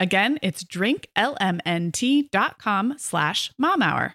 Again, it's drinklmnt.com slash mom hour.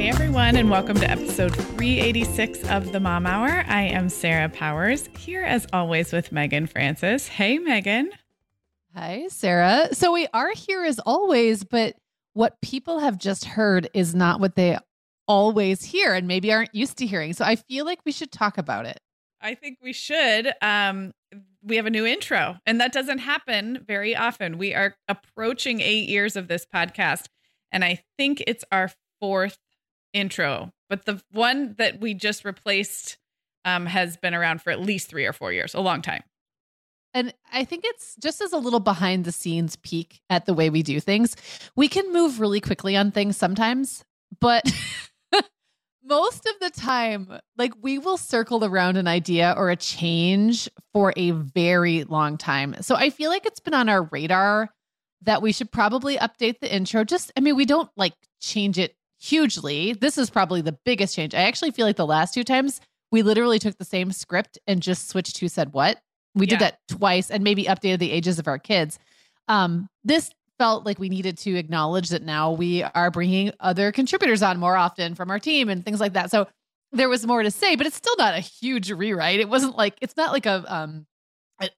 Hey everyone, and welcome to episode 386 of the Mom Hour. I am Sarah Powers, here as always with Meagan Francis. Hey Meagan. Hi, Sarah. So we are here as always, but what people have just heard is not what they always hear and maybe aren't used to hearing. So I feel like we should talk about it. I think we should. Um, we have a new intro, and that doesn't happen very often. We are approaching eight years of this podcast, and I think it's our fourth intro, but the one that we just replaced um, has been around for at least three or four years, a long time. And I think it's just as a little behind the scenes peek at the way we do things. We can move really quickly on things sometimes, but most of the time, like we will circle around an idea or a change for a very long time. So I feel like it's been on our radar that we should probably update the intro. Just, I mean, we don't like change it hugely. This is probably the biggest change. I actually feel like the last two times we literally took the same script and just switched who said what. We yeah. did that twice and maybe updated the ages of our kids. Um, this felt like we needed to acknowledge that now we are bringing other contributors on more often from our team and things like that. So there was more to say, but it's still not a huge rewrite. It wasn't like it's not like a um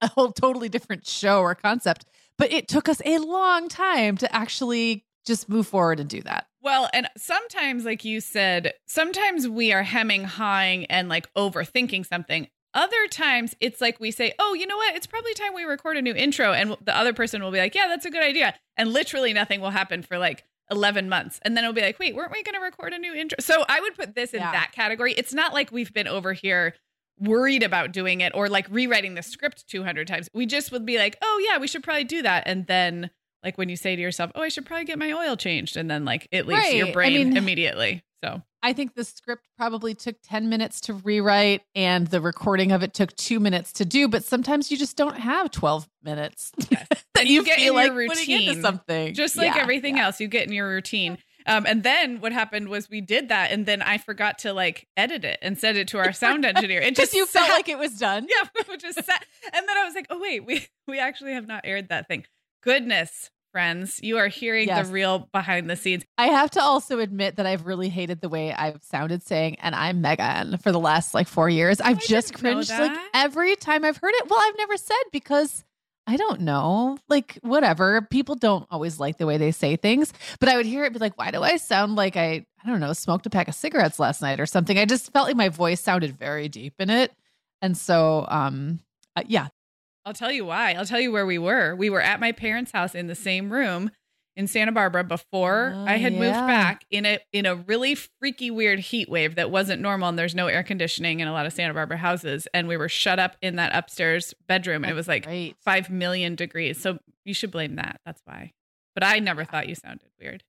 a whole totally different show or concept, but it took us a long time to actually just move forward and do that. Well, and sometimes, like you said, sometimes we are hemming, hawing, and like overthinking something. Other times, it's like we say, "Oh, you know what? It's probably time we record a new intro," and the other person will be like, "Yeah, that's a good idea," and literally nothing will happen for like 11 months. And then it'll be like, wait, weren't we going to record a new intro? So I would put this in yeah. that category. It's not like we've been over here worried about doing it or like rewriting the script 200 times. We just would be like, oh, yeah, we should probably do that. And then like when you say to yourself, "Oh, I should probably get my oil changed," and then like it leaves right. your brain I mean, immediately. So I think the script probably took 10 minutes to rewrite and the recording of it took 2 minutes to do, but sometimes you just don't have 12 minutes. Yes. that you, you get feel in like your routine something. Just like yeah, everything yeah. else, you get in your routine. Um, and then what happened was we did that, and then I forgot to like edit it and send it to our sound engineer. It just you sat, felt like it was done. Yeah, just sat, and then I was like, oh wait, we we actually have not aired that thing. Goodness, friends. You are hearing yes. the real behind the scenes. I have to also admit that I've really hated the way I've sounded saying, and I'm Meagan for the last like four years. I've I just cringed like every time I've heard it. Well, I've never said because I don't know. Like, whatever. People don't always like the way they say things, but I would hear it be like, why do I sound like I, I don't know, smoked a pack of cigarettes last night or something? I just felt like my voice sounded very deep in it. And so, um, uh, yeah, I'll tell you why. I'll tell you where we were. We were at my parents' house in the same room, in Santa Barbara before Oh, I had moved back in a in a really freaky weird heat wave that wasn't normal and there's no air conditioning in a lot of Santa Barbara houses and we were shut up in that upstairs bedroom and it was like Great. 5 million degrees. So you should blame that. That's why. But I never thought you sounded weird.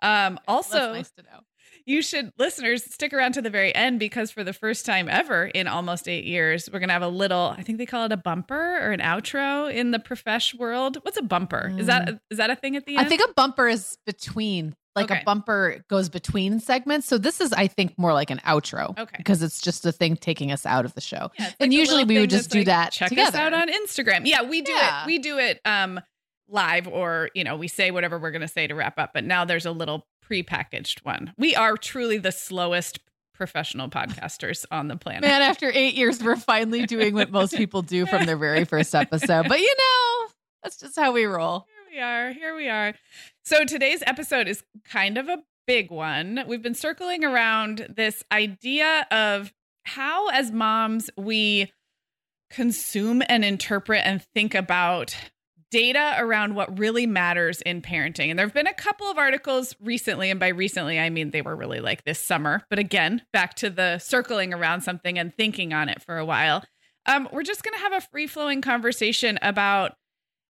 Um also That's nice to know. You should listeners stick around to the very end because for the first time ever in almost eight years we're gonna have a little i think they call it a bumper or an outro in the profesh world what's a bumper is that is that a thing at the end Mm. I think a bumper is between, like Okay. a bumper goes between segments. So this is, I think, more like an outro. Okay. Because it's just a thing taking us out of the show. Yeah, and like usually we would just do like, that check together. us out on instagram yeah we do Yeah. it we do it um live or you know we say whatever we're gonna say to wrap up but now there's a little pre-packaged one we are truly the slowest professional podcasters on the planet Man, after eight years, we're finally doing what most people do from their very first episode. But you know, that's just how we roll. Here we are. Here we are. So today's episode is kind of a big one. We've been circling around this idea of how, as moms, we consume and interpret and think about data around what really matters in parenting. And there have been a couple of articles recently, and by recently, I mean they were really like this summer. But again, back to the circling around something and thinking on it for a while. Um, we're just going to have a free flowing conversation about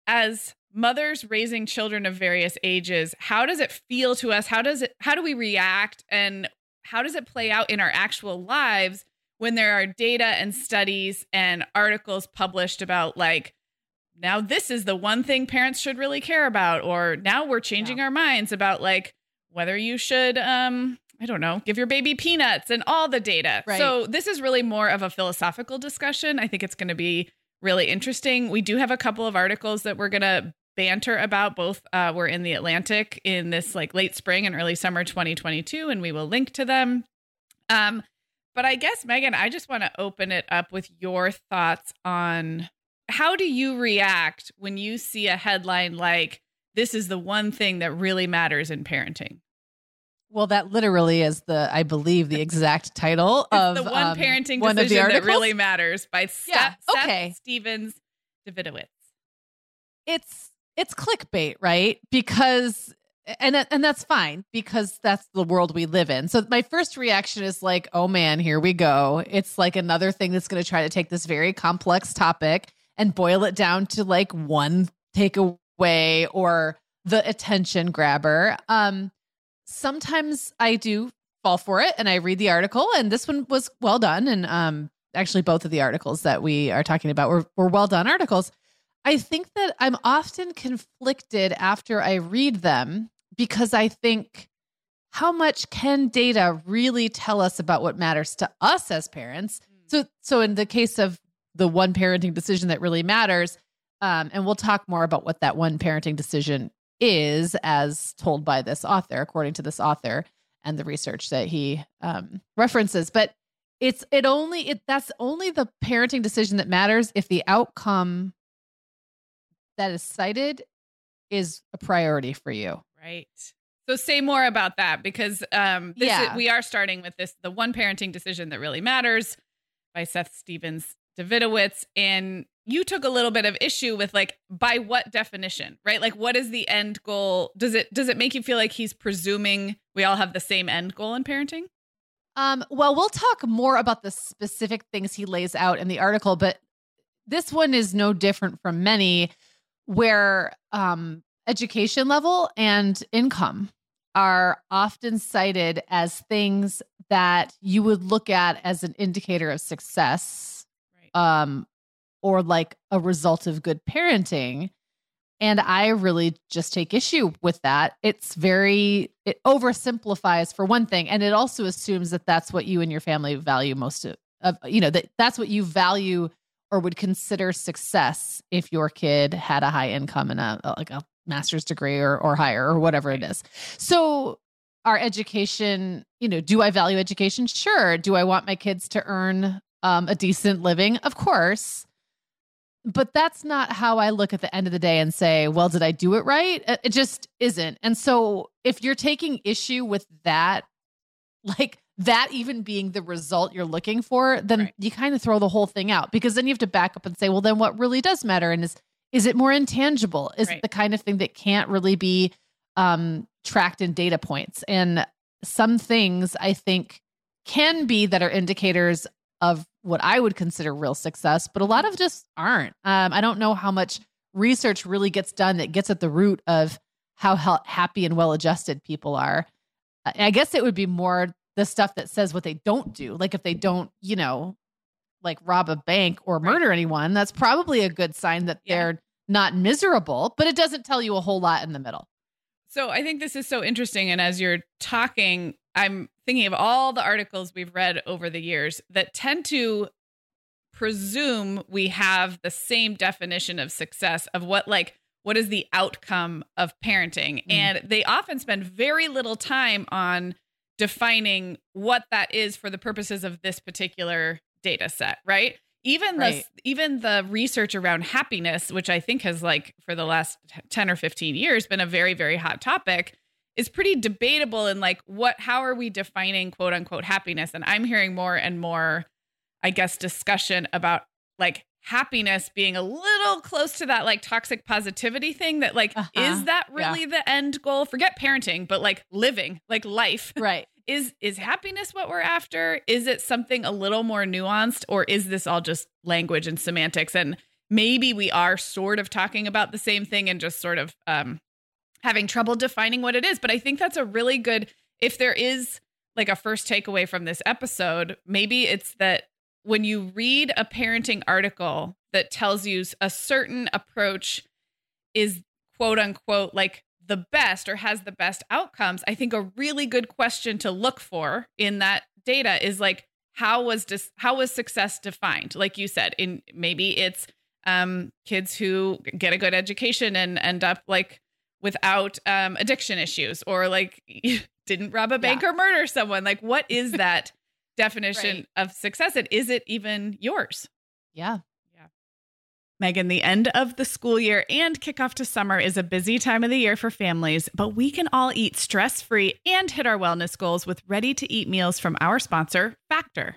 as mothers raising children of various ages how does it feel to us how does it how do we react and how does it play out in our actual lives when there are data and studies and articles published about like now this is the one thing parents should really care about or now we're changing our minds about like whether you should um I don't know, give your baby peanuts and all the data. Right. So this is really more of a philosophical discussion. I think it's going to be really interesting. We do have a couple of articles that we're going to banter about. Both uh, were in the Atlantic in this like late spring and early summer 2022, and we will link to them. Um, but I guess Meagan, I just want to open it up with your thoughts on how do you react when you see a headline like "This is the one thing that really matters in parenting." Well, that literally is the, I believe, the exact title of the one um, parenting one of the decision that really matters by Seth, Yeah, Seth okay. Stephens Davidowitz. it's it's clickbait, right? Because and and that's fine because that's the world we live in. So my first reaction is like, "Oh man, here we go. It's like another thing that's going to try to take this very complex topic and boil it down to like one takeaway or the attention grabber." Um sometimes I do fall for it and I read the article and this one was well done and um actually both of the articles that we are talking about were, were well done articles. I think that I'm often conflicted after I read them because I think how much can data really tell us about what matters to us as parents? So so in the case of the one parenting decision that really matters, um, and we'll talk more about what that one parenting decision is as told by this author, according to this author and the research that he um, references. But it's it only it that's only the parenting decision that matters if the outcome that is cited is a priority for you. Right. So say more about that because um this Yeah. is, we are starting with this the one parenting decision that really matters by Seth Stephens Davidowitz and you took a little bit of issue with like by what definition, right? Like what is the end goal? Does it does it make you feel like he's presuming we all have the same end goal in parenting? Um, well, we'll talk more about the specific things he lays out in the article, but this one is no different from many where um, education level and income are often cited as things that you would look at as an indicator of success. Um, or like a result of good parenting. And I really just take issue with that. It's very, it oversimplifies for one thing. And it also assumes that that's what you and your family value most of, of you know, that that's what you value or would consider success if your kid had a high income and a, like a master's degree or, or higher or whatever it is. So our education, you know, do I value education? Sure. Do I want my kids to earn um, a decent living? Of course. But that's not how I look at the end of the day and say, well, did I do it right? It it just isn't. And so if you're taking issue with that, like that even being the result you're looking for, then Right. you kind of throw the whole thing out because then you have to back up and say, well, then what really does matter? And is is it more intangible? Is Right. it the kind of thing that can't really be um, tracked in data points. And some things I think can be that are indicators of what I would consider real success, but a lot of just aren't. Um, I don't know how much research really gets done that gets at the root of how happy and well adjusted people are. I guess it would be more the stuff that says what they don't do. Like if they don't, you know, like rob a bank or murder right. anyone, that's probably a good sign that yeah. they're not miserable, but it doesn't tell you a whole lot in the middle. So I think this is so interesting. And as you're talking, I'm thinking of all the articles we've read over the years that tend to presume we have the same definition of success of what like what is the outcome of parenting mm. and they often spend very little time on defining what that is for the purposes of this particular data set right even right. the even the research around happiness which i think has like for the last 10 or 15 years been a very very hot topic is pretty debatable in like what how are we defining quote unquote happiness? And i'm hearing more and more i guess discussion about like happiness being a little close to that like toxic positivity thing that like uh-huh. is that really yeah. the end goal? Forget parenting but like living like life. Right. Is is happiness what we're after? Is it something a little more nuanced or is this all just language and semantics? And maybe we are sort of talking about the same thing and just sort of um having trouble defining what it is but i think that's a really good if there is like a first takeaway from this episode maybe it's that when you read a parenting article that tells you a certain approach is quote unquote like the best or has the best outcomes, I think a really good question to look for in that data is like how was dis- how was success defined? Like you said, in maybe it's um, kids who get a good education and end up like without um, addiction issues or like didn't rob a bank yeah. or murder someone. Like what is that definition right. of success and is it even yours? Yeah. Yeah. Meagan, the end of the school year and kickoff to summer is a busy time of the year for families, but we can all eat stress free and hit our wellness goals with ready to eat meals from our sponsor, Factor.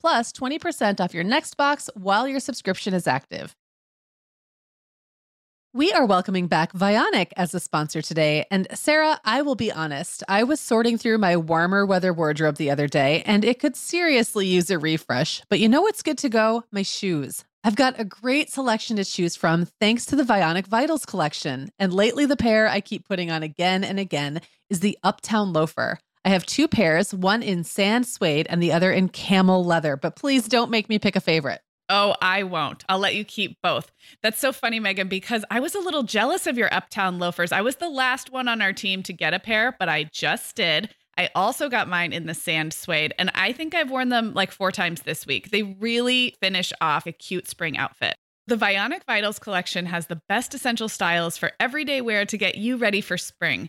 plus 20% off your next box while your subscription is active. We are welcoming back Vionic as a sponsor today. And Sarah, I will be honest, I was sorting through my warmer weather wardrobe the other day and it could seriously use a refresh. But you know what's good to go? My shoes. I've got a great selection to choose from thanks to the Vionic Vitals collection. And lately, the pair I keep putting on again and again is the Uptown Loafer. I have two pairs, one in sand suede and the other in camel leather, but please don't make me pick a favorite. Oh, I won't. I'll let you keep both. That's so funny, Meagan, because I was a little jealous of your Uptown loafers. I was the last one on our team to get a pair, but I just did. I also got mine in the sand suede, and I think I've worn them like four times this week. They really finish off a cute spring outfit. The Vionic Vitals collection has the best essential styles for everyday wear to get you ready for spring.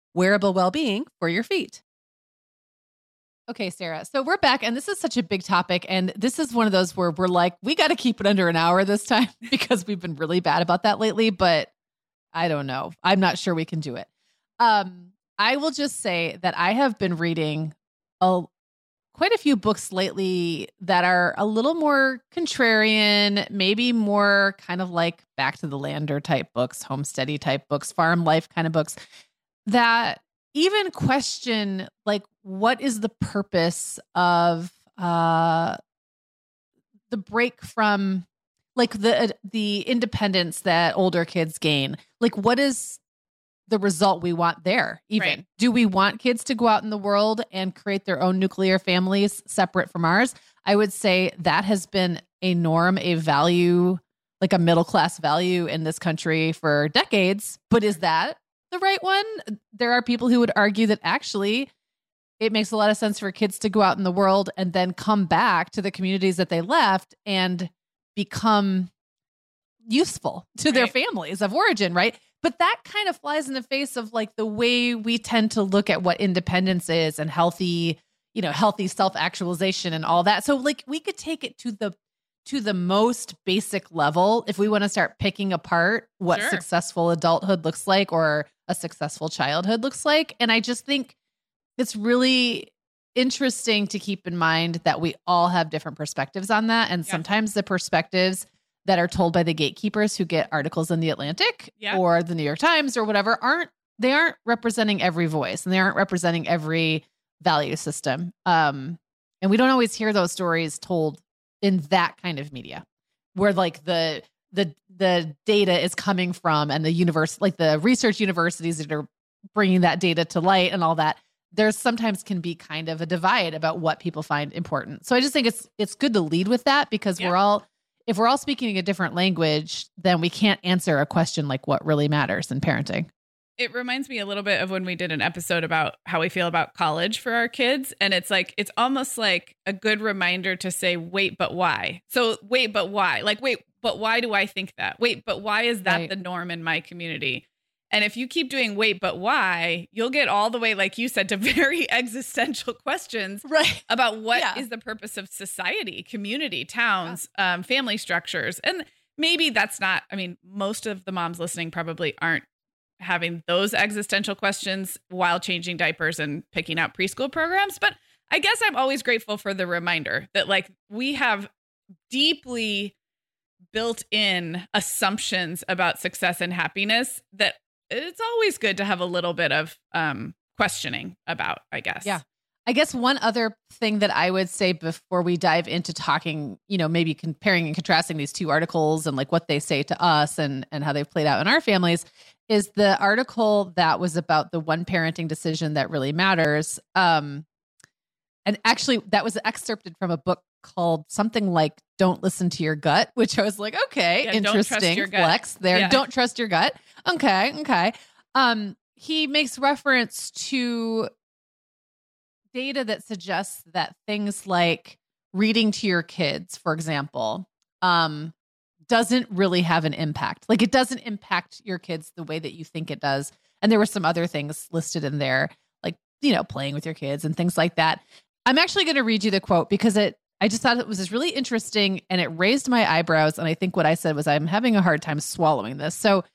wearable well-being for your feet. Okay, Sarah. So we're back, and this is such a big topic. And this is one of those where we're like, we got to keep it under an hour this time because we've been really bad about that lately. But I don't know. I'm not sure we can do it. Um, I will just say that I have been reading a quite a few books lately that are a little more contrarian, maybe more kind of like back to the lander type books, homesteady type books, farm life kind of books that even question like what is the purpose of uh the break from like the the independence that older kids gain? Like what is the result we want there even? Right. do we want kids to go out in the world and create their own nuclear families separate from ours? I would say that has been a norm a value like a middle class value in this country for decades but is that the right one. There are people who would argue that actually it makes a lot of sense for kids to go out in the world and then come back to the communities that they left and become useful to right. their families of origin, right? But that kind of flies in the face of like the way we tend to look at what independence is and healthy, you know, healthy self-actualization and all that. So like we could take it to the to the most basic level if we want to start picking apart what sure. successful adulthood looks like or a successful childhood looks like. And I just think it's really interesting to keep in mind that we all have different perspectives on that. And yeah. sometimes the perspectives that are told by the gatekeepers who get articles in the Atlantic yeah. or the New York Times or whatever aren't they aren't representing every voice and they aren't representing every value system. Um, and we don't always hear those stories told in that kind of media where like the the the data is coming from and the universe like the research universities that are bringing that data to light and all that there's sometimes can be kind of a divide about what people find important so i just think it's it's good to lead with that because yeah. we're all if we're all speaking a different language then we can't answer a question like what really matters in parenting it reminds me a little bit of when we did an episode about how we feel about college for our kids. And it's like, it's almost like a good reminder to say, wait, but why? So, wait, but why? Like, wait, but why do I think that? Wait, but why is that right. the norm in my community? And if you keep doing wait, but why, you'll get all the way, like you said, to very existential questions right. about what yeah. is the purpose of society, community, towns, yeah. um, family structures. And maybe that's not, I mean, most of the moms listening probably aren't having those existential questions while changing diapers and picking out preschool programs. But I guess I'm always grateful for the reminder that, like, we have deeply built in assumptions about success and happiness that it's always good to have a little bit of um, questioning about, I guess. Yeah. I guess one other thing that I would say before we dive into talking, you know, maybe comparing and contrasting these two articles and like what they say to us and and how they've played out in our families is the article that was about the one parenting decision that really matters. Um, and actually, that was excerpted from a book called something like "Don't Listen to Your Gut," which I was like, okay, yeah, interesting flex there. Yeah. Don't trust your gut. Okay, okay. Um, he makes reference to data that suggests that things like reading to your kids, for example, um, doesn't really have an impact. Like it doesn't impact your kids the way that you think it does. And there were some other things listed in there, like, you know, playing with your kids and things like that. I'm actually going to read you the quote because it, I just thought it was really interesting and it raised my eyebrows. And I think what I said was, I'm having a hard time swallowing this. So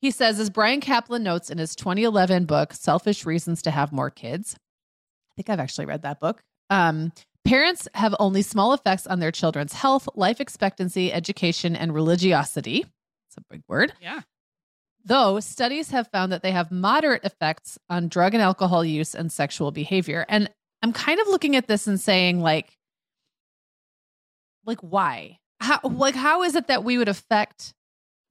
he says, as Bryan Caplan notes in his 2011 book, Selfish Reasons to Have More Kids, I think I've actually read that book. Um, Parents have only small effects on their children's health, life expectancy, education, and religiosity. It's a big word. Yeah. Though studies have found that they have moderate effects on drug and alcohol use and sexual behavior. And I'm kind of looking at this and saying, like, like why? How like how is it that we would affect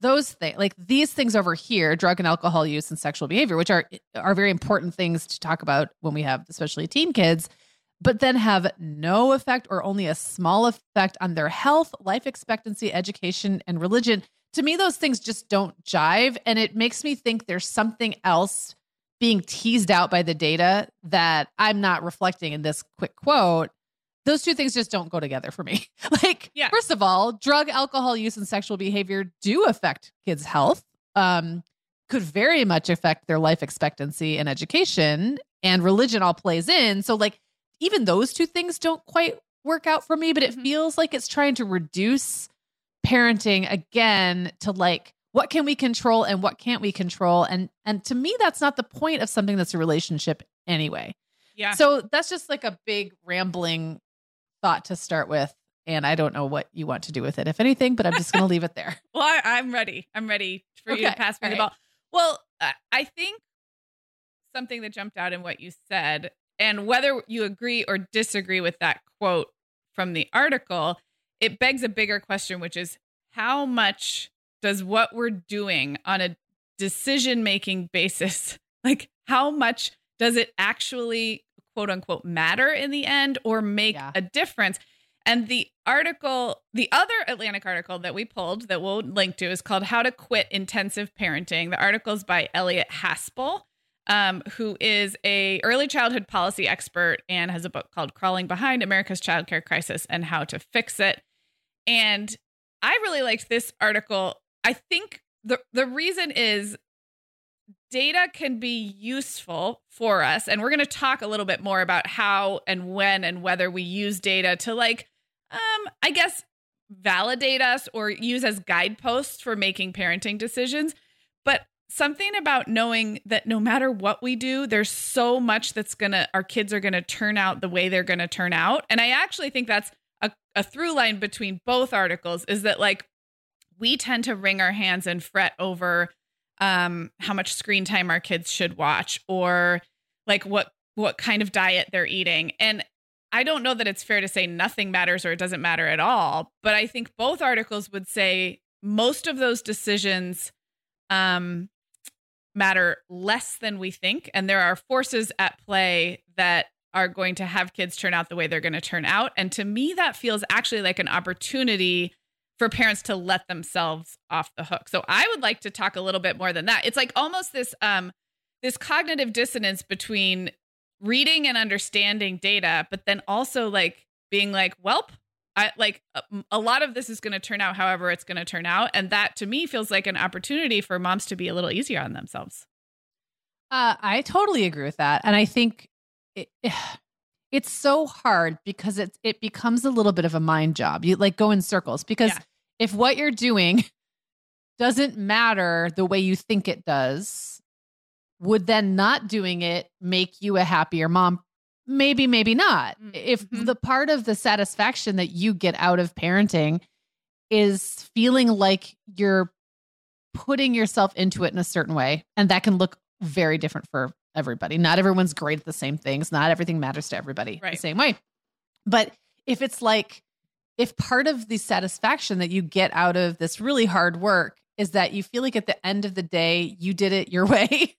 those things like these things over here drug and alcohol use and sexual behavior which are are very important things to talk about when we have especially teen kids but then have no effect or only a small effect on their health, life expectancy, education, and religion. To me, those things just don't jive. And it makes me think there's something else being teased out by the data that I'm not reflecting in this quick quote. Those two things just don't go together for me. like, yeah. first of all, drug, alcohol use, and sexual behavior do affect kids' health, um, could very much affect their life expectancy and education, and religion all plays in. So, like, even those two things don't quite work out for me, but it Mhm. feels like it's trying to reduce parenting again to like what can we control and what can't we control and and to me that's not the point of something that's a relationship anyway. Yeah. So that's just like a big rambling thought to start with and I don't know what you want to do with it if anything, but I'm just going to leave it there. Well, I, I'm ready. I'm ready for you to pass me all the right. ball. Well, I think something that jumped out in what you said, and whether you agree or disagree with that quote from the article, it begs a bigger question, which is how much does what we're doing on a decision making basis, like how much does it actually quote unquote matter in the end or make Yeah. a difference? And the article, the other Atlantic article that we pulled that we'll link to is called How to Quit Intensive Parenting. The article is by Elliot Haspel, um, who is a early childhood policy expert and has a book called Crawling Behind America's Childcare Crisis and How to Fix It. And I really liked this article. I think the the reason is data can be useful for us and we're going to talk a little bit more about how and when and whether we use data to like um i guess validate us or use as guideposts for making parenting decisions but something about knowing that no matter what we do there's so much that's to our kids are to turn out the way they're to turn out. And i actually think that's a, a through line between both articles is that like we tend to wring our hands and fret over um how much screen time our kids should watch or like what what kind of diet they're eating. And i don't know that it's fair to say nothing matters or it doesn't matter at all but i think both articles would say most of those decisions um matter less than we think and there are forces at play that are going to have kids turn out the way they're going to turn out and to me that feels actually like an opportunity for parents to let themselves off the hook. So I would like to talk a little bit more than that. It's like almost this um this cognitive dissonance between reading and understanding data, but then also like being like, "Welp, I like a, a lot of this is going to turn out however it's going to turn out." And that to me feels like an opportunity for moms to be a little easier on themselves. Uh, I totally agree with that, and I think it, it's so hard because it it becomes a little bit of a mind job. You like go in circles because Yeah. if what you're doing doesn't matter the way you think it does, would then not doing it make you a happier mom? Maybe, maybe not. Mm, If mhm. the part of the satisfaction that you get out of parenting is feeling like you're putting yourself into it in a certain way, and that can look very different for everybody. Not everyone's great at the same things. Not everything matters to everybody the same way. But if it's like, if part of the satisfaction that you get out of this really hard work is that you feel like at the end of the day, you did it your way,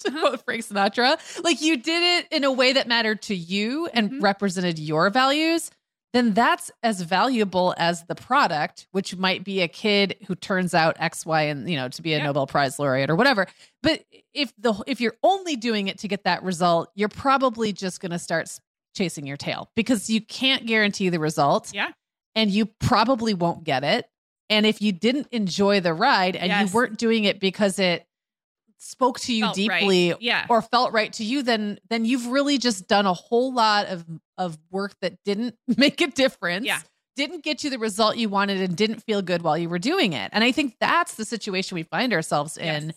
to quote Frank Sinatra, like you did it in a way that mattered to you and Mhm. represented your values, then that's as valuable as the product, which might be a kid who turns out X, Y, and you know, to be a Yeah. Nobel Prize laureate or whatever. But if the if you're only doing it to get that result, you're probably just going to start chasing your tail because you can't guarantee the result. Yeah. And you probably won't get it. And if you didn't enjoy the ride and Yes. you weren't doing it because it spoke to you Felt right. deeply Yeah. or felt right to you, then then you've really just done a whole lot of of work that didn't make a difference. Yeah. Didn't get you the result you wanted and didn't feel good while you were doing it. And I think that's the situation we find ourselves in. Yes.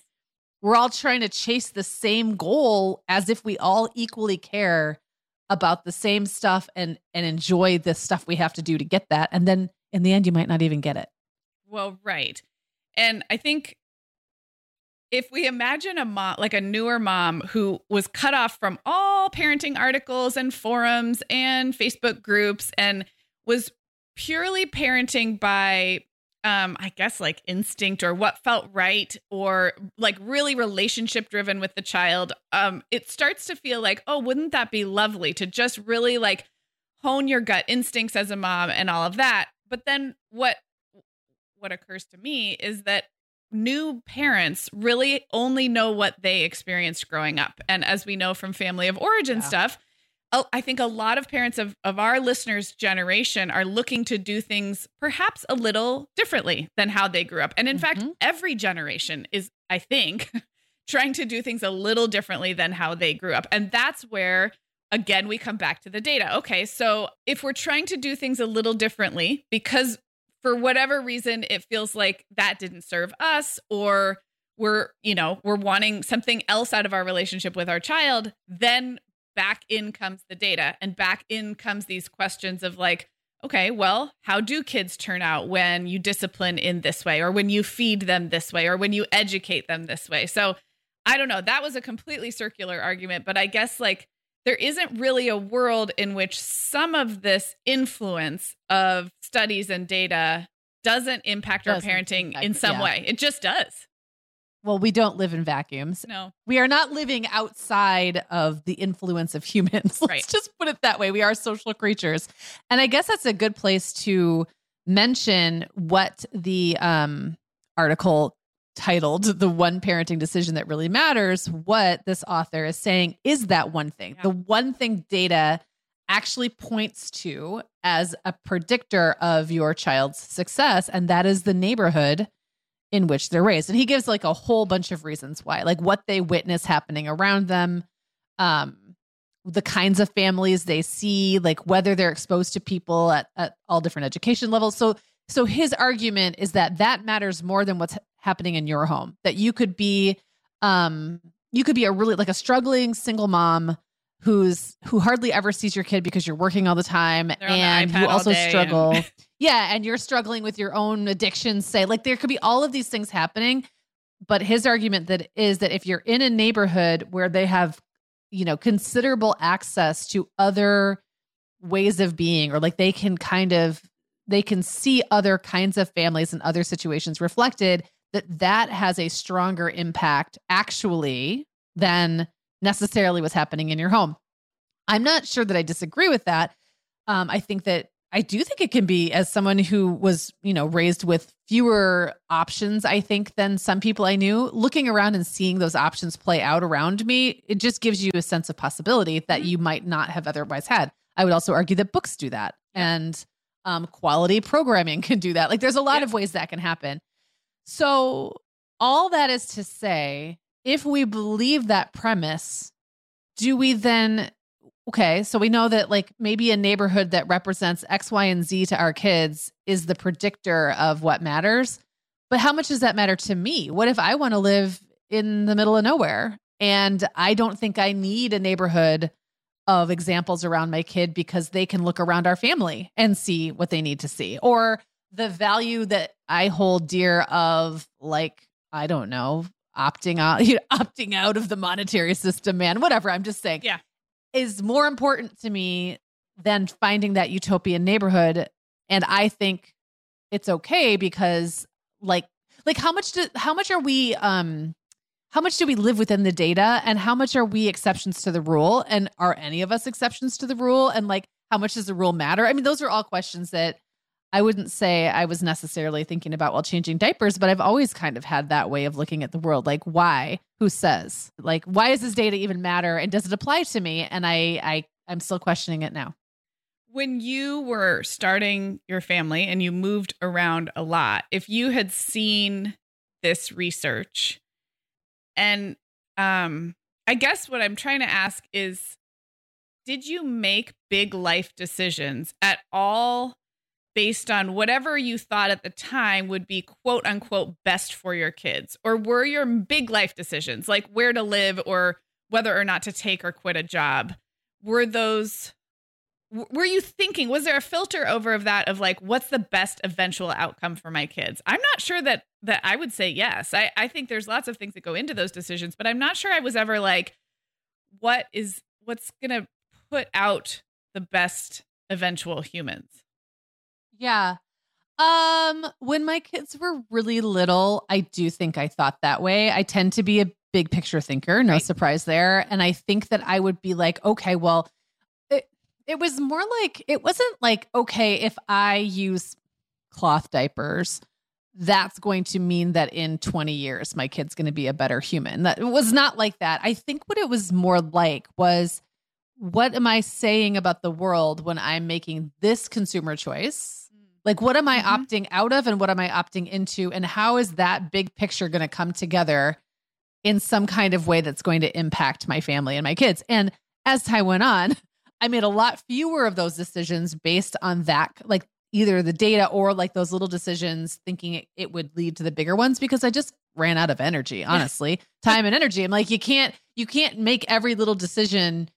We're all trying to chase the same goal as if we all equally care about the same stuff and and enjoy the stuff we have to do to get that. And then in the end you might not even get it. Well, right. And I think if we imagine a mom, like a newer mom who was cut off from all parenting articles and forums and Facebook groups and was purely parenting by, um, I guess, like instinct or what felt right or like really relationship driven with the child, um, it starts to feel like, oh, wouldn't that be lovely to just really like hone your gut instincts as a mom and all of that. But then what what occurs to me is that new parents really only know what they experienced growing up. And as we know from family of origin Yeah. stuff, I think a lot of parents of, of our listeners' generation are looking to do things perhaps a little differently than how they grew up. And in fact, Mhm. every generation is, I think, trying to do things a little differently than how they grew up. And that's where again, we come back to the data. Okay, so if we're trying to do things a little differently because for whatever reason it feels like that didn't serve us or we're, you know, we're wanting something else out of our relationship with our child, then back in comes the data and back in comes these questions of like, okay, well, how do kids turn out when you discipline in this way or when you feed them this way or when you educate them this way? So I don't know. That was a completely circular argument, but I guess like there isn't really a world in which some of this influence of studies and data doesn't impact doesn't our parenting impact, in some yeah. way. It just does. Well, we don't live in vacuums. No. We are not living outside of the influence of humans. Let's right. just put it that way. We are social creatures. And I guess that's a good place to mention what the um, article titled The One Parenting Decision That Really Matters, what this author is saying is that one thing. Yeah. The one thing data actually points to as a predictor of your child's success, and that is the neighborhood in which they're raised. And he gives like a whole bunch of reasons why, like what they witness happening around them, um, the kinds of families they see, like whether they're exposed to people at, at all different education levels. So so his argument is that that matters more than what's happening in your home. That you could be um you could be a really like a struggling single mom who's who hardly ever sees your kid because you're working all the time They're and the you also struggle. And- yeah, and you're struggling with your own addictions say like there could be all of these things happening, but his argument that is that if you're in a neighborhood where they have you know considerable access to other ways of being or like they can kind of they can see other kinds of families and other situations reflected that that has a stronger impact actually than necessarily what's happening in your home i'm not sure that i disagree with that um, i think that i do think it can be as someone who was you know raised with fewer options i think than some people i knew looking around and seeing those options play out around me it just gives you a sense of possibility that mm-hmm. you might not have otherwise had i would also argue that books do that and um, quality programming can do that. Like there's a lot yeah. of ways that can happen. So, all that is to say, if we believe that premise, do we then, okay, so we know that like maybe a neighborhood that represents X, Y, and Z to our kids is the predictor of what matters. But how much does that matter to me? What if I want to live in the middle of nowhere and I don't think I need a neighborhood of examples around my kid because they can look around our family and see what they need to see or the value that I hold dear of like I don't know opting out you know, opting out of the monetary system man whatever I'm just saying yeah. is more important to me than finding that utopian neighborhood. And I think it's okay because like like how much do how much are we um how much do we live within the data? And how much are we exceptions to the rule? And are any of us exceptions to the rule? And like how much does the rule matter? I mean those are all questions that i wouldn't say i was necessarily thinking about while changing diapers but i've always kind of had that way of looking at the world. Like why? Who says? Like why does this data even matter? And does it apply to me? And i i i'm still questioning it now. When you were starting your family and you moved around a lot if you had seen this research and um I guess what I'm trying to ask is did you make big life decisions at all based on whatever you thought at the time would be quote unquote best for your kids? Or were your big life decisions like where to live or whether or not to take or quit a job? Were those were you thinking was there a filter over of that of like what's the best eventual outcome for my kids i'm not sure that that i would say yes i i think there's lots of things that go into those decisions but i'm not sure i was ever like what is what's gonna put out the best eventual humans yeah um when my kids were really little i do think i thought that way i tend to be a big picture thinker no right. surprise there and i think that i would be like okay well it was more like it wasn't like okay if I use cloth diapers that's going to mean that in 20 years my kid's going to be a better human. That was not like that. I think what it was more like was what am I saying about the world when I'm making this consumer choice? Like what am I mm-hmm. opting out of and what am I opting into and how is that big picture going to come together in some kind of way that's going to impact my family and my kids? And as time went on, I made a lot fewer of those decisions based on that, like either the data or like those little decisions, thinking it, it would lead to the bigger ones because I just ran out of energy, honestly, time and energy. I'm like, you can't, you can't make every little decision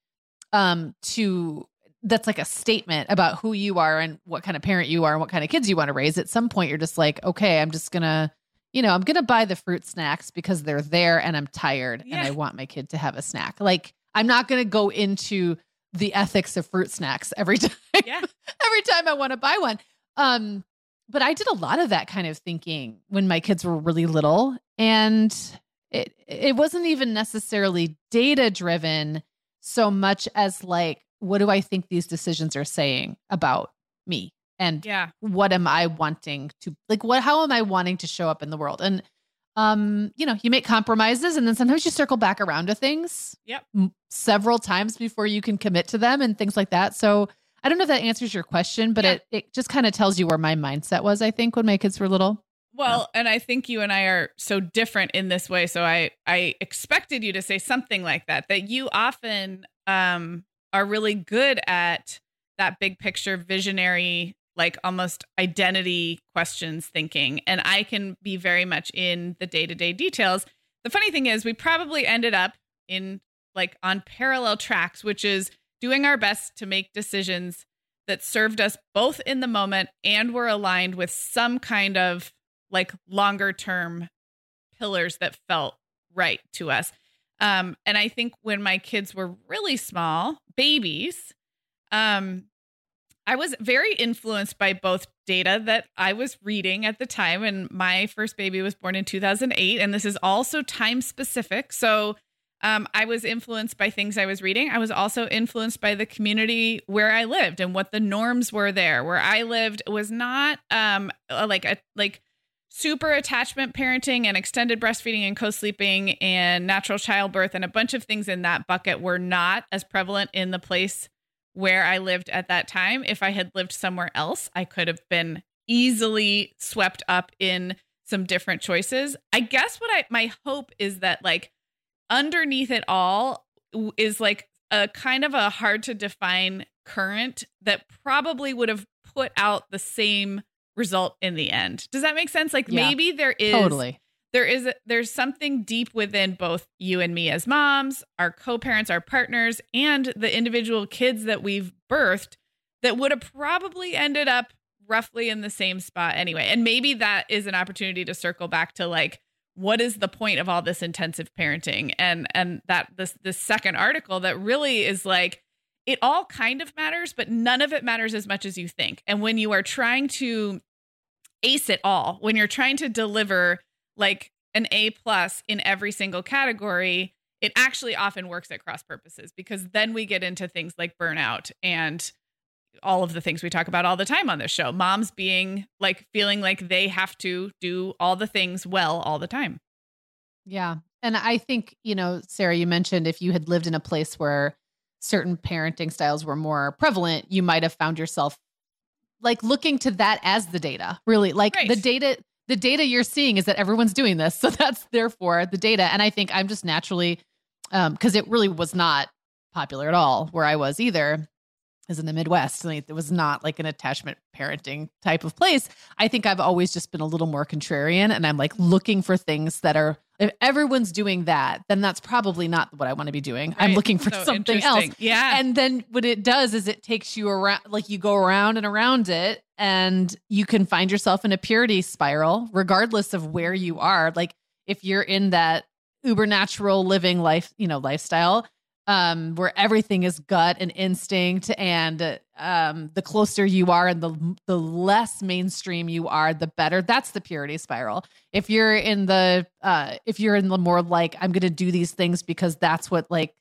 um to that's like a statement about who you are and what kind of parent you are and what kind of kids you want to raise. At some point, you're just like, okay, I'm just gonna, you know, I'm gonna buy the fruit snacks because they're there and I'm tired Yeah. and I want my kid to have a snack. Like, I'm not gonna go into the ethics of fruit snacks every time. Yeah. every time I want to buy one. Um, but I did a lot of that kind of thinking when my kids were really little, and it it wasn't even necessarily data driven so much as like what do I think these decisions are saying about me and Yeah. what am I wanting to like what how am I wanting to show up in the world and um you know you make compromises and then sometimes you circle back around to things Yep. m- several times before you can commit to them and things like that so I don't know if that answers your question but Yeah. it it just kind of tells you where my mindset was I think when my kids were little Well, and I think you and I are so different in this way. So I I expected you to say something like that. That you often um are really good at that big picture visionary like almost identity questions thinking and I can be very much in the day-to-day details. The funny thing is we probably ended up in like on parallel tracks which is doing our best to make decisions that served us both in the moment and were aligned with some kind of like longer term pillars that felt right to us. Um, and I think when my kids were really small, babies, um, I was very influenced by both data that I was reading at the time. And my first baby was born in 2008. And this is also time specific. So um, I was influenced by things I was reading. I was also influenced by the community where I lived and what the norms were there. Where I lived was not um, like a like super attachment parenting and extended breastfeeding and co-sleeping and natural childbirth and a bunch of things in that bucket were not as prevalent in the place where I lived at that time. If I had lived somewhere else, I could have been easily swept up in some different choices. I guess what I my hope is that like underneath it all is like a kind of a hard to define current that probably would have put out the same result in the end. Does that make sense? Like Yeah, maybe there is totally there is a, there's something deep within both you and me as moms, our co-parents, our partners, and the individual kids that we've birthed that would have probably ended up roughly in the same spot anyway. And maybe that is an opportunity to circle back to like what is the point of all this intensive parenting and and that this this second article that really is like it all kind of matters but none of it matters as much as you think and when you are trying to ace it all when you're trying to deliver like an A plus in every single category, it actually often works at cross purposes because then we get into things like burnout and all of the things we talk about all the time on this show. Moms being like feeling like they have to do all the things well all the time. Yeah. And I think, you know, Sarah, you mentioned if you had lived in a place where certain parenting styles were more prevalent, you might have found yourself like looking to that as the data. Really, like Right. the data the data you're seeing is that everyone's doing this. So that's therefore the data. And I think I'm just naturally um because it really was not popular at all where I was either is in the Midwest. Like, it was not like an attachment parenting type of place. I think I've always just been a little more contrarian and I'm like looking for things that are if everyone's doing that, then that's probably not what I want to be doing. I'm looking for So something else. Yeah. And then what it does is it takes you around like you go around and around it and you can find yourself in a purity spiral regardless of where you are. Like if you're in that uber natural living life, you know, lifestyle, um, where everything is gut and instinct, and um, the closer you are and the the less mainstream you are, the better. That's the purity spiral. If you're in the uh, if you're in the more like I'm going to do these things because that's what like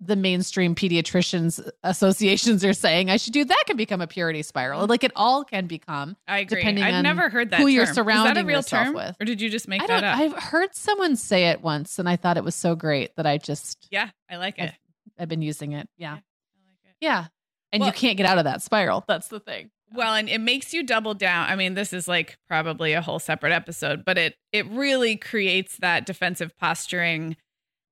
the mainstream pediatricians associations are saying I should do, that can become a purity spiral. Like it all can become. I agree. depending I've on never heard that. who you're term. Is that a surrounding real yourself term, with. or did you just make I that up? I've heard someone say it once, and I thought it was so great that I just yeah, I like it. I've- I've been using it. Yeah. I like it. Yeah. And Well- you can't get out of that spiral. That's the thing. Well, and it makes you double down. I mean, this is like probably a whole separate episode, but it it really creates that defensive posturing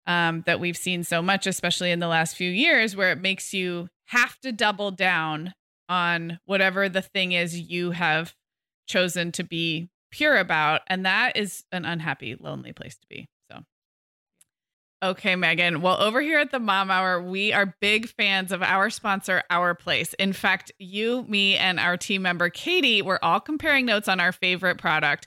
um, that we've seen so much, especially in the last few years, where it makes you have to double down on whatever the thing is you have chosen to be pure about. And that is an unhappy, lonely place to be. So, okay, Meagan. Well, over here at the Mom Hour, we are big fans of our sponsor, Our Place. In fact, you, me, and our team member, Katie, were all comparing notes on our favorite product.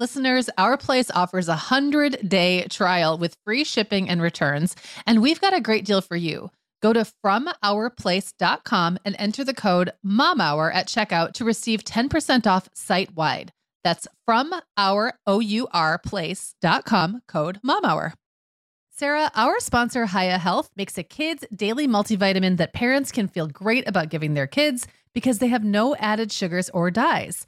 Listeners, Our Place offers a 100 day trial with free shipping and returns, and we've got a great deal for you. Go to FromOurPlace.com and enter the code MOMHOUR at checkout to receive 10% off site wide. That's from our code MOMHOUR. Sarah, our sponsor, Hiya Health, makes a kids' daily multivitamin that parents can feel great about giving their kids because they have no added sugars or dyes.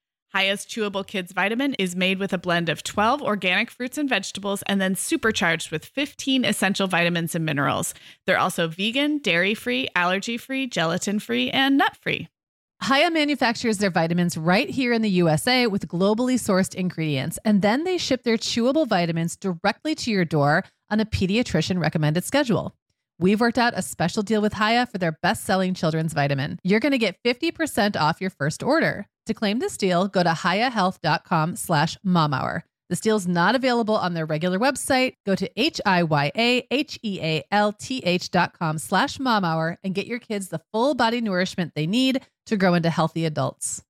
Hiya's Chewable Kids Vitamin is made with a blend of 12 organic fruits and vegetables and then supercharged with 15 essential vitamins and minerals. They're also vegan, dairy free, allergy free, gelatin free, and nut free. Hiya manufactures their vitamins right here in the USA with globally sourced ingredients, and then they ship their chewable vitamins directly to your door on a pediatrician recommended schedule. We've worked out a special deal with Hiya for their best selling children's vitamin. You're going to get 50% off your first order. To claim this deal, go to hiyahealth.com slash momhour. This deal is not available on their regular website. Go to H-I-Y-A-H-E-A-L-T-H dot com slash momhour and get your kids the full body nourishment they need to grow into healthy adults.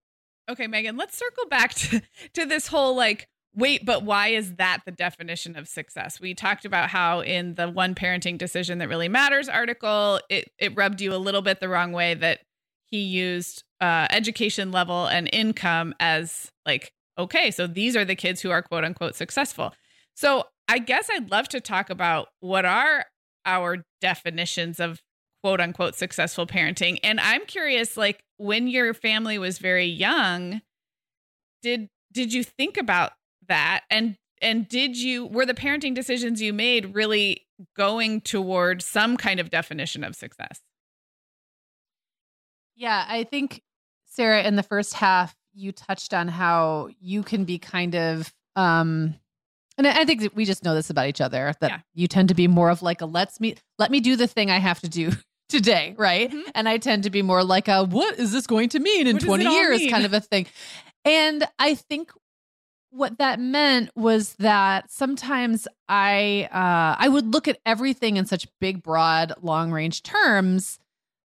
Okay, Meagan, let's circle back to, to this whole like, wait, but why is that the definition of success? We talked about how in the one parenting decision that really matters article, it, it rubbed you a little bit the wrong way that he used uh, education level and income as like okay so these are the kids who are quote unquote successful so i guess i'd love to talk about what are our definitions of quote unquote successful parenting and i'm curious like when your family was very young did did you think about that and and did you were the parenting decisions you made really going toward some kind of definition of success yeah i think Sarah, in the first half, you touched on how you can be kind of um and I think we just know this about each other that yeah. you tend to be more of like a let's me let me do the thing I have to do today, right? Mm-hmm. And I tend to be more like a what is this going to mean in what 20 years mean? kind of a thing. And I think what that meant was that sometimes I uh I would look at everything in such big broad long range terms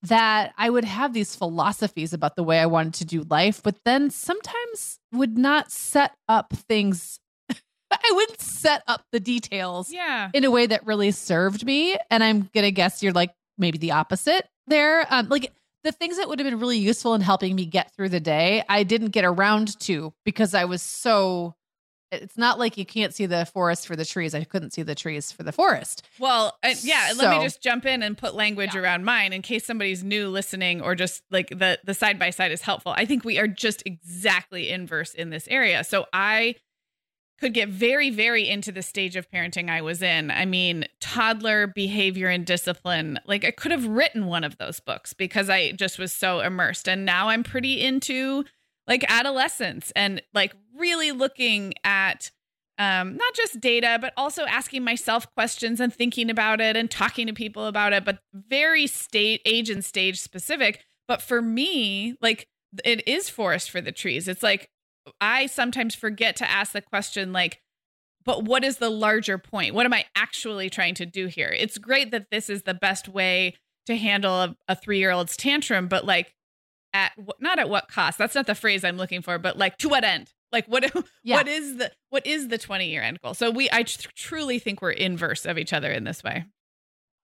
that I would have these philosophies about the way I wanted to do life, but then sometimes would not set up things. I wouldn't set up the details yeah. in a way that really served me. And I'm going to guess you're like maybe the opposite there. Um, like the things that would have been really useful in helping me get through the day, I didn't get around to because I was so it's not like you can't see the forest for the trees. I couldn't see the trees for the forest. Well, uh, yeah, so, let me just jump in and put language yeah. around mine in case somebody's new listening or just like the the side by side is helpful. I think we are just exactly inverse in this area. So I could get very very into the stage of parenting I was in. I mean, toddler behavior and discipline. Like I could have written one of those books because I just was so immersed. And now I'm pretty into like adolescence and like really looking at um, not just data, but also asking myself questions and thinking about it and talking to people about it, but very state, age and stage specific. But for me, like it is forest for the trees. It's like I sometimes forget to ask the question, like, but what is the larger point? What am I actually trying to do here? It's great that this is the best way to handle a, a three year old's tantrum, but like, at not at what cost? That's not the phrase I'm looking for, but like to what end? Like what yeah. what is the what is the 20 year end goal? So we I tr- truly think we're inverse of each other in this way.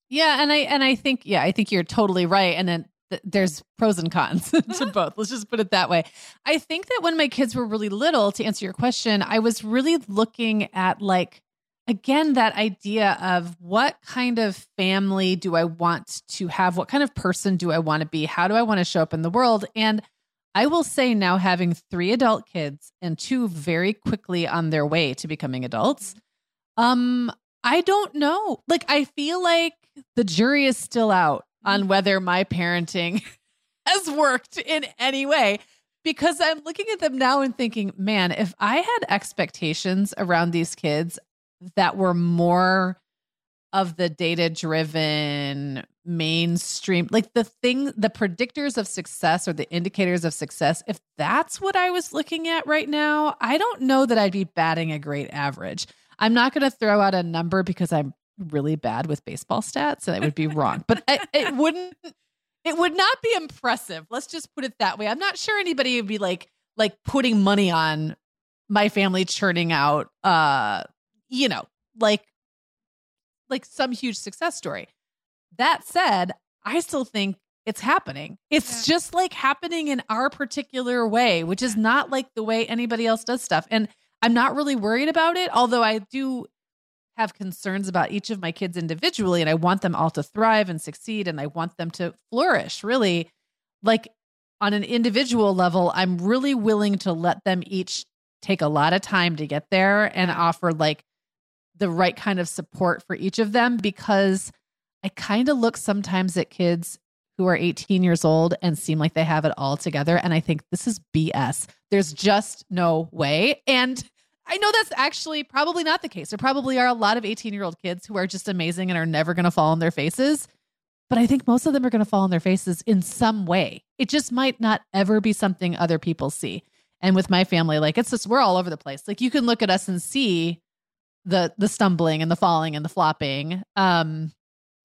Yeah, and I and I think yeah, I think you're totally right. And then th- there's pros and cons to both. Let's just put it that way. I think that when my kids were really little, to answer your question, I was really looking at like again that idea of what kind of family do I want to have? What kind of person do I want to be? How do I want to show up in the world? And I will say now having three adult kids and two very quickly on their way to becoming adults. Um I don't know. Like I feel like the jury is still out on whether my parenting has worked in any way. Because I'm looking at them now and thinking, man, if I had expectations around these kids that were more of the data driven mainstream like the thing the predictors of success or the indicators of success if that's what i was looking at right now i don't know that i'd be batting a great average. I'm not going to throw out a number because i'm really bad with baseball stats and it would be wrong. But it, it wouldn't it would not be impressive. Let's just put it that way. I'm not sure anybody would be like like putting money on my family churning out uh you know, like like some huge success story. That said, I still think it's happening. It's yeah. just like happening in our particular way, which is not like the way anybody else does stuff. And I'm not really worried about it, although I do have concerns about each of my kids individually and I want them all to thrive and succeed and I want them to flourish really like on an individual level I'm really willing to let them each take a lot of time to get there and offer like the right kind of support for each of them because I kind of look sometimes at kids who are 18 years old and seem like they have it all together and I think this is BS. There's just no way and I know that's actually probably not the case. There probably are a lot of 18 year old kids who are just amazing and are never going to fall on their faces. But I think most of them are going to fall on their faces in some way. It just might not ever be something other people see. And with my family, like it's just, we're all over the place. Like you can look at us and see the the stumbling and the falling and the flopping. Um,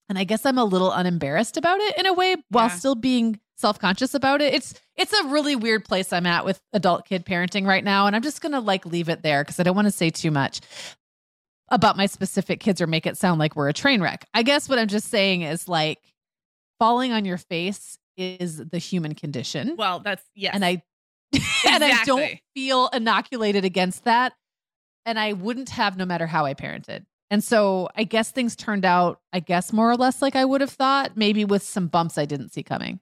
and I guess I'm a little unembarrassed about it in a way while yeah. still being self-conscious about it. It's it's a really weird place I'm at with adult kid parenting right now and I'm just going to like leave it there cuz I don't want to say too much about my specific kids or make it sound like we're a train wreck. I guess what I'm just saying is like falling on your face is the human condition. Well, that's yes. And I exactly. and I don't feel inoculated against that and I wouldn't have no matter how I parented. And so I guess things turned out, I guess, more or less like I would have thought, maybe with some bumps I didn't see coming.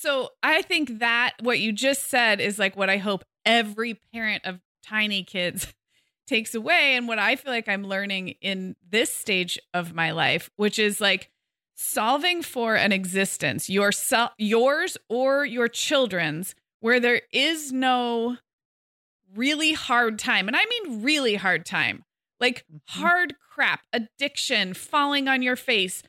So I think that what you just said is like what I hope every parent of tiny kids takes away and what I feel like I'm learning in this stage of my life, which is like solving for an existence, yourself yours or your children's where there is no really hard time. And I mean really hard time. Like mm-hmm. hard crap, addiction, falling on your face,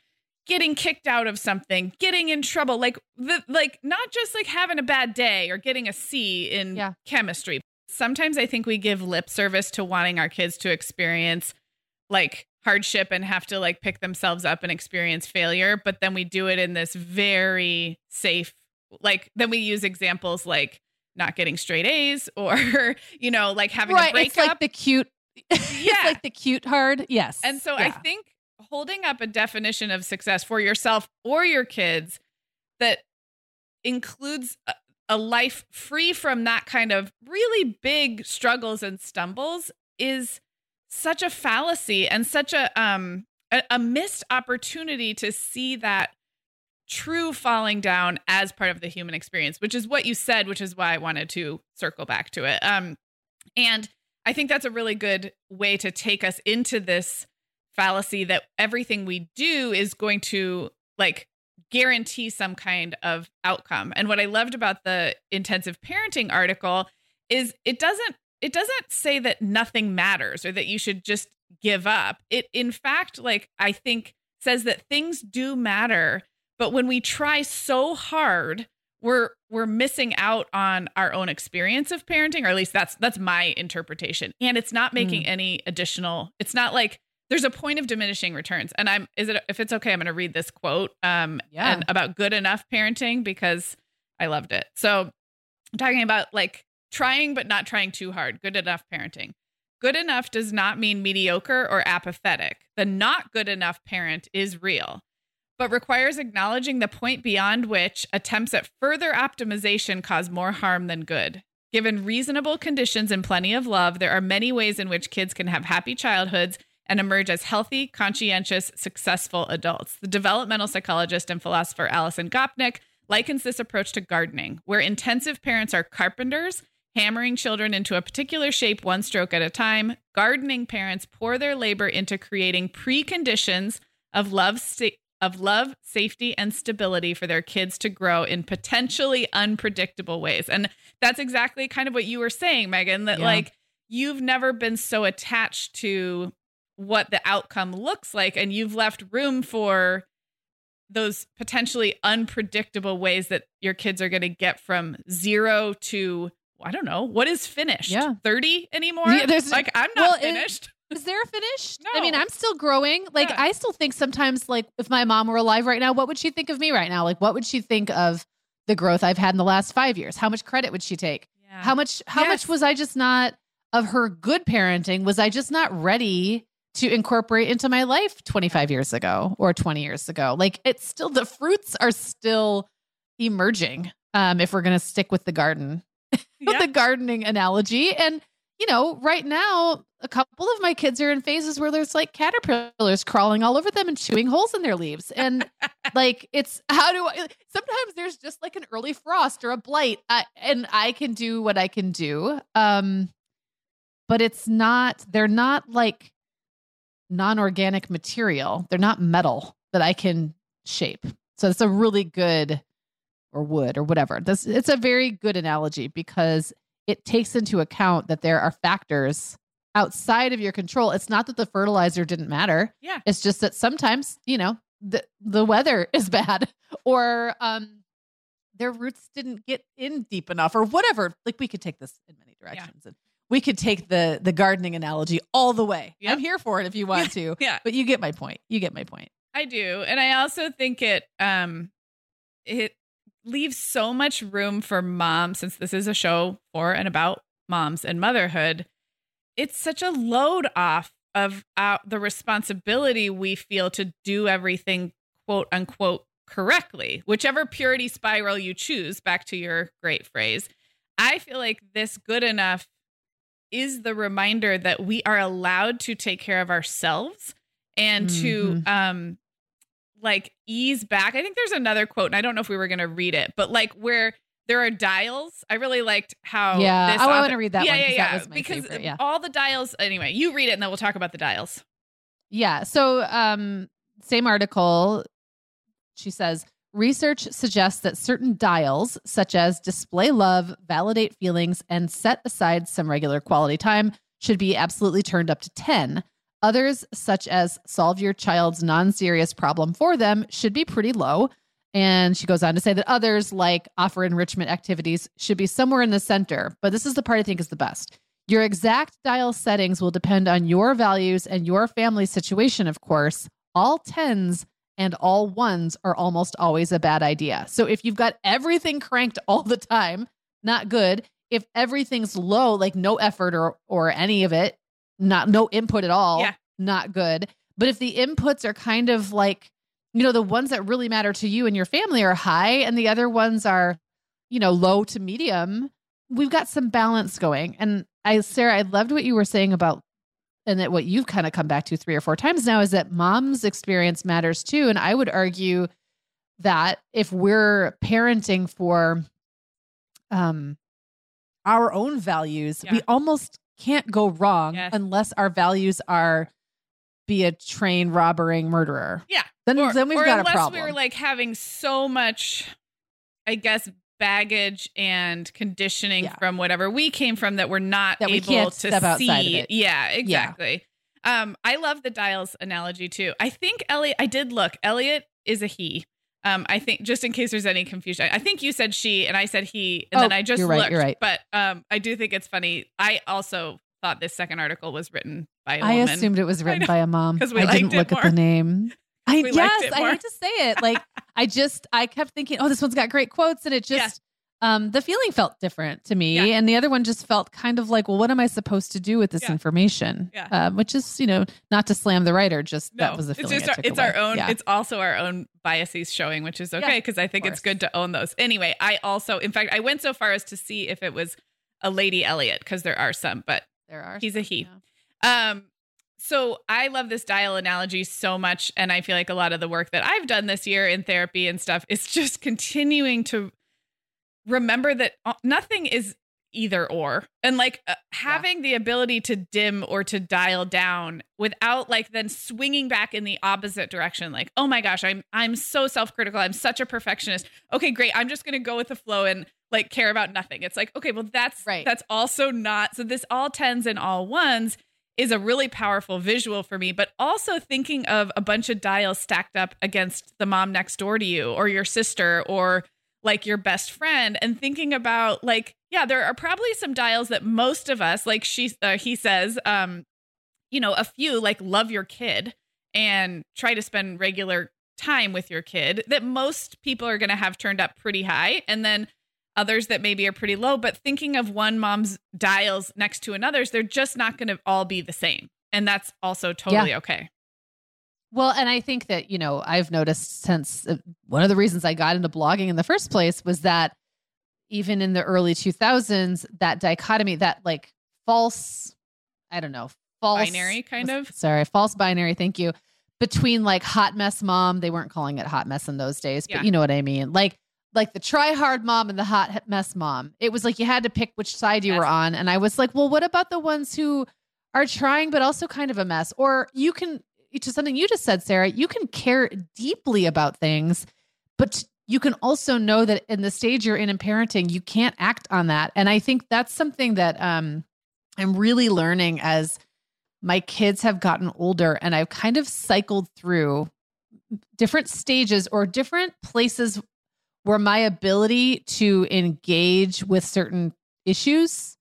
getting kicked out of something, getting in trouble, like the like not just like having a bad day or getting a C in yeah. chemistry. Sometimes I think we give lip service to wanting our kids to experience like hardship and have to like pick themselves up and experience failure, but then we do it in this very safe like then we use examples like not getting straight A's or you know like having right, a breakup. It's like the cute yeah. like the cute hard. Yes. And so yeah. I think holding up a definition of success for yourself or your kids that includes a, a life free from that kind of really big struggles and stumbles is such a fallacy and such a um a, a missed opportunity to see that true falling down as part of the human experience which is what you said which is why i wanted to circle back to it. Um and i think that's a really good way to take us into this fallacy that everything we do is going to like guarantee some kind of outcome. And what I loved about the intensive parenting article is it doesn't it doesn't say that nothing matters or that you should just give up. It in fact like I think says that things do matter, but when we try so hard, we're we're missing out on our own experience of parenting or at least that's that's my interpretation. And it's not making mm. any additional it's not like there's a point of diminishing returns. And I'm is it if it's okay I'm going to read this quote um yeah. and about good enough parenting because I loved it. So I'm talking about like trying but not trying too hard, good enough parenting. Good enough does not mean mediocre or apathetic. The not good enough parent is real, but requires acknowledging the point beyond which attempts at further optimization cause more harm than good. Given reasonable conditions and plenty of love, there are many ways in which kids can have happy childhoods and emerge as healthy, conscientious, successful adults. The developmental psychologist and philosopher Alison Gopnik likens this approach to gardening, where intensive parents are carpenters hammering children into a particular shape one stroke at a time. Gardening parents pour their labor into creating preconditions of love, of love, safety, and stability for their kids to grow in potentially unpredictable ways. And that's exactly kind of what you were saying, Meagan, that yeah. like you've never been so attached to what the outcome looks like, and you've left room for those potentially unpredictable ways that your kids are going to get from zero to I don't know. What is finished? Yeah. 30 anymore? Yeah, there's, like, I'm not well, finished. Is, is there a finish? No. I mean, I'm still growing. Like, yeah. I still think sometimes, like, if my mom were alive right now, what would she think of me right now? Like, what would she think of the growth I've had in the last five years? How much credit would she take? Yeah. How much, how yes. much was I just not of her good parenting? Was I just not ready to incorporate into my life 25 years ago or 20 years ago? Like, it's still, the fruits are still emerging. Um, if we're going to stick with the garden yeah. the gardening analogy. And, you know, right now, a couple of my kids are in phases where there's like caterpillars crawling all over them and chewing holes in their leaves. And like, it's how do I, sometimes there's just like an early frost or a blight, I, and I can do what I can do. Um, but it's not, they're not like non organic material, they're not metal that I can shape. So it's a really good or wood or whatever. This it's a very good analogy because it takes into account that there are factors outside of your control. It's not that the fertilizer didn't matter. Yeah. It's just that sometimes, you know, the the weather is bad or um their roots didn't get in deep enough or whatever. Like we could take this in many directions yeah. and we could take the the gardening analogy all the way. Yep. I'm here for it if you want to. yeah. But you get my point. You get my point. I do. And I also think it um it leaves so much room for moms since this is a show for and about moms and motherhood. It's such a load off of uh, the responsibility we feel to do everything quote unquote correctly, whichever purity spiral you choose, back to your great phrase. I feel like this good enough is the reminder that we are allowed to take care of ourselves and mm-hmm. to um like ease back. I think there's another quote, and I don't know if we were going to read it, but like where there are dials. I really liked how. Yeah, oh, I want to read that. Yeah, one, yeah, yeah. because favorite, yeah. all the dials. Anyway, you read it, and then we'll talk about the dials. Yeah. So, um, same article. She says research suggests that certain dials, such as display love, validate feelings, and set aside some regular quality time, should be absolutely turned up to ten. Others, such as solve your child's non serious problem for them, should be pretty low. And she goes on to say that others, like offer enrichment activities, should be somewhere in the center. But this is the part I think is the best. Your exact dial settings will depend on your values and your family situation, of course. All tens and all ones are almost always a bad idea. So if you've got everything cranked all the time, not good. If everything's low, like no effort or or any of it, not no input at all, yeah. not good. But if the inputs are kind of like, you know, the ones that really matter to you and your family are high and the other ones are, you know, low to medium, we've got some balance going. And I, Sarah, I loved what you were saying about, and that what you've kind of come back to three or four times now is that mom's experience matters too. And I would argue that if we're parenting for, um, our own values, yeah. we almost can't go wrong yes. unless our values are be a train robbering murderer. Yeah. Then or, then we've got a problem. Unless we are like having so much, I guess, baggage and conditioning Yeah. from whatever we came from that we're not That we able can't to step outside of see. it. Yeah, exactly. Um, I love the dials analogy too. I think Elliot. I did look. Elliot is a he. Um, I think just in case there's any confusion, I think you said she and I said he, and Oh, then I just you're right, looked. you're right. But um, I do think it's funny. I also thought this second article was written by a I woman. I assumed it was written by a mom 'cause we I didn't it look at the name. I yes, I hate to say it. Like I just I kept thinking, oh, this one's got great quotes, and it Yeah. just um the feeling felt different to me, Yeah. and the other one just felt kind of like, well, what am I supposed to do with this Yeah. information? Yeah. Um, which is you know not to slam the writer, just No, that was the feeling. it's just our, it's away. our own. Yeah. It's also our own biases showing, which is okay because I think it's good to own those. Anyway, I also, in fact, I went so far as to see if it was a lady Elliot because there are some, but there are he's a some, he. yeah. Um, so I love this dial analogy so much, and I feel like a lot of the work that I've done this year in therapy and stuff is just continuing to remember that uh, nothing is either or, and like uh, having the ability to dim or to dial down without like then swinging back in the opposite direction. Like, oh my gosh, I'm I'm so self critical. I'm such a perfectionist. Okay, great. I'm just gonna go with the flow and like care about nothing. It's like okay, well that's Right. that's also not. So this all tens and all ones is a really powerful visual for me, but also thinking of a bunch of dials stacked up against the mom next door to you or your sister or like your best friend and thinking about like yeah, there are probably some dials that most of us like she uh, he says um you know, a few like love your kid and try to spend regular time with your kid that most people are going to have turned up pretty high. And then others that maybe are pretty low but thinking of one mom's dials next to another's they're just not going to all be the same and that's also totally okay Well, and I think that, you know, I've noticed since uh, one of the reasons I got into blogging in the first place was that even in the early 2000s, that dichotomy, that like false, I don't know, false Binary, kind of? Sorry, false binary. Thank you. Between like hot mess mom, they weren't calling it hot mess in those days, but Yeah. you know what I mean. Like, like the try hard mom and the hot mess mom. It was like you had to pick which side you were on. And I was like, well, what about the ones who are trying but also kind of a mess? Or you can, to something you just said, Sarah, you can care deeply about things, but you can also know that in the stage you're in in parenting, you can't act on that. And I think that's something that um, I'm really learning as my kids have gotten older and I've kind of cycled through different stages or different places where my ability to engage with certain issues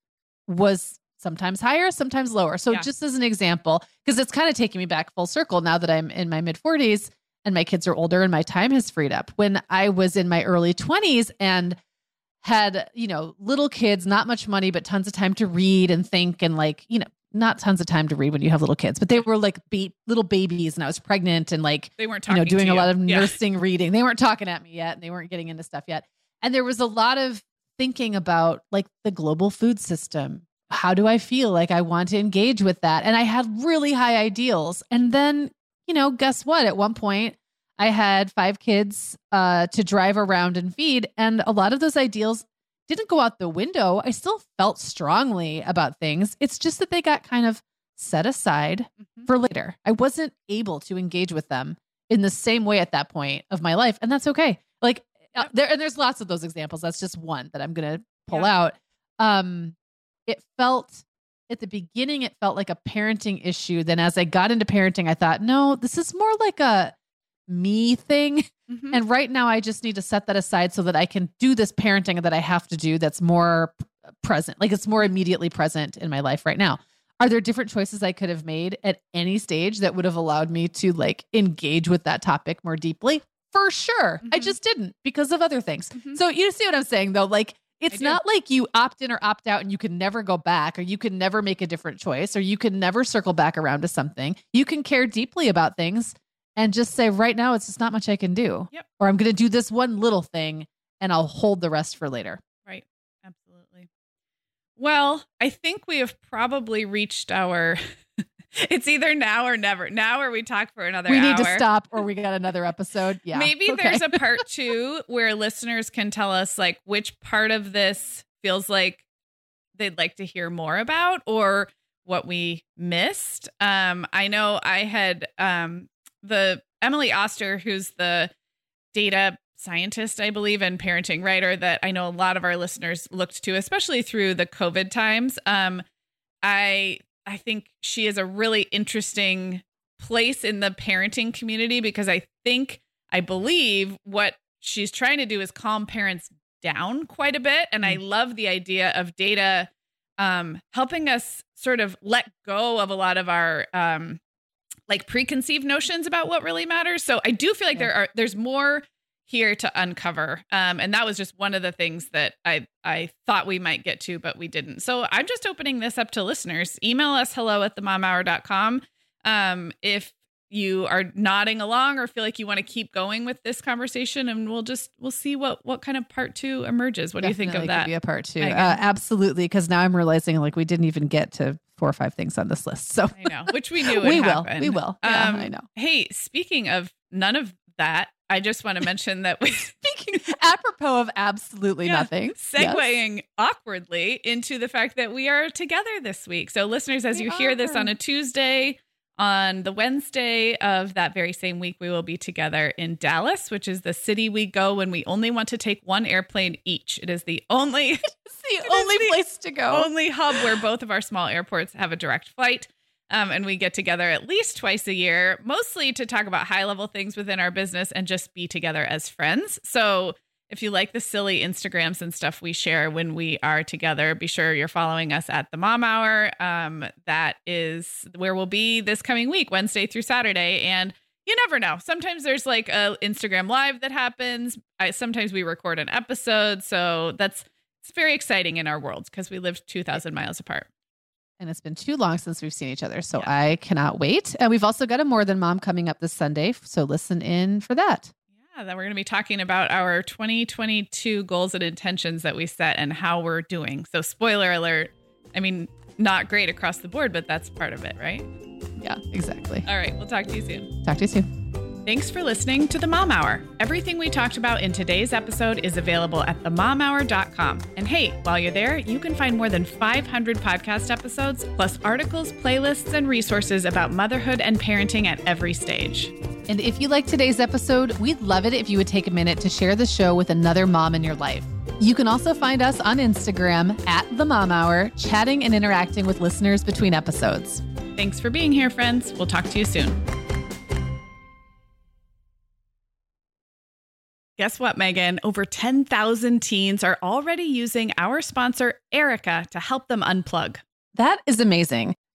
was sometimes higher, sometimes lower. So, Yeah. just as an example, because it's kind of taking me back full circle now that I'm in my mid 40s and my kids are older and my time has freed up. When I was in my early 20s and had, you know, little kids, not much money, but tons of time to read and think and like, you know, not tons of time to read when you have little kids, but they were like ba- little babies and I was pregnant and like they weren't you know, doing a lot of Yeah. nursing reading. They weren't talking at me yet and they weren't getting into stuff yet. And there was a lot of thinking about like the global food system. How do I feel like I want to engage with that? And I had really high ideals. And then, you know, guess what? At one point, I had five kids uh, to drive around and feed. And a lot of those ideals didn't go out the window. I still felt strongly about things. It's just that they got kind of set aside Mhm. for later. I wasn't able to engage with them in the same way at that point of my life, and that's okay. Like uh, Yep. there, and there's lots of those examples. That's just one that I'm gonna pull Yeah. out. Um, it felt at the beginning, it felt like a parenting issue. Then as I got into parenting, I thought, no, this is more like a me thing. Mhm. And right now, I just need to set that aside so that I can do this parenting that I have to do that's more present, like it's more immediately present in my life right now. Are there different choices I could have made at any stage that would have allowed me to like engage with that topic more deeply? For sure. I Mhm. just didn't because of other things. Mhm. So you see what I'm saying though? Like it's not like you opt in or opt out and you can never go back or you can never make a different choice or you can never circle back around to something. You can care deeply about things and just say right now it's just not much I can do. Yep. Or I'm going to do this one little thing and I'll hold the rest for later. Right. Absolutely. Well, I think we have probably reached our. it's either now or never. Now or we talk for another we need to stop or we got another episode. Yeah. Maybe Okay. there's a part two where listeners can tell us like which part of this feels like they'd like to hear more about or what we missed. Um, I know I had um, the Emily Oster, who's the data scientist, I believe, and parenting writer that I know a lot of our listeners looked to, especially through the COVID times. Um, I I think she is a really interesting place in the parenting community because I think I believe what she's trying to do is calm parents down quite a bit, and I Mm. love the idea of data um, helping us sort of let go of a lot of our um, like preconceived notions about what really matters. So I do feel like there are there's more here to uncover. Um, and that was just one of the things that I I thought we might get to, but we didn't. So I'm just opening this up to listeners. Email us hello at themomhour.com. Um, if you are nodding along or feel like you want to keep going with this conversation and we'll just we'll see what what kind of part two emerges. What do you think of that? Be a part two. Uh, absolutely, because now I'm realizing like we didn't even get to four or five things on this list. So I know, which we knew we will. happen. We will. Yeah, Um, I know. Hey, speaking of none of that, I just want to mention that we Speaking apropos of absolutely Yeah, nothing. Yes. segueing awkwardly into the fact that we are together this week. So, listeners, as We you hear this on a Tuesday, on the Wednesday of that very same week, we will be together in Dallas, which is the city we go when we only want to take one airplane each. It is the only It's the only the place to go. only hub where both of our small airports have a direct flight. Um, and we get together at least twice a year, mostly to talk about high level things within our business and just be together as friends. So if you like the silly Instagrams and stuff we share when we are together, be sure you're following us at the Mom Hour. Um, that is where we'll be this coming week, Wednesday through Saturday. And you never know. Sometimes there's like a Instagram live that happens. I, sometimes we record an episode. So that's it's very exciting in our worlds because we live 2,000 miles apart. And it's been too long since we've seen each other. So Yeah. I cannot wait. And we've also got a More Than Mom coming up this Sunday. So listen in for that. That we're going to be talking about our 2022 goals and intentions that we set and how we're doing. So, spoiler alert. I mean, not great across the board, but that's part of it, right? Yeah, exactly. All right, we'll talk to you soon. Talk to you soon. Thanks for listening to the Mom Hour. Everything we talked about in today's episode is available at themomhour.com. And hey, while you're there, you can find more than 500 podcast episodes, plus articles, playlists, and resources about motherhood and parenting at every stage. And if you like today's episode, we'd love it if you would take a minute to share the show with another mom in your life. You can also find us on Instagram at the Mom Hour, chatting and interacting with listeners between episodes. Thanks for being here, friends. We'll talk to you soon. Guess what, Meagan? Over 10,000 teens are already using our sponsor, Erika, to help them unplug. That is amazing.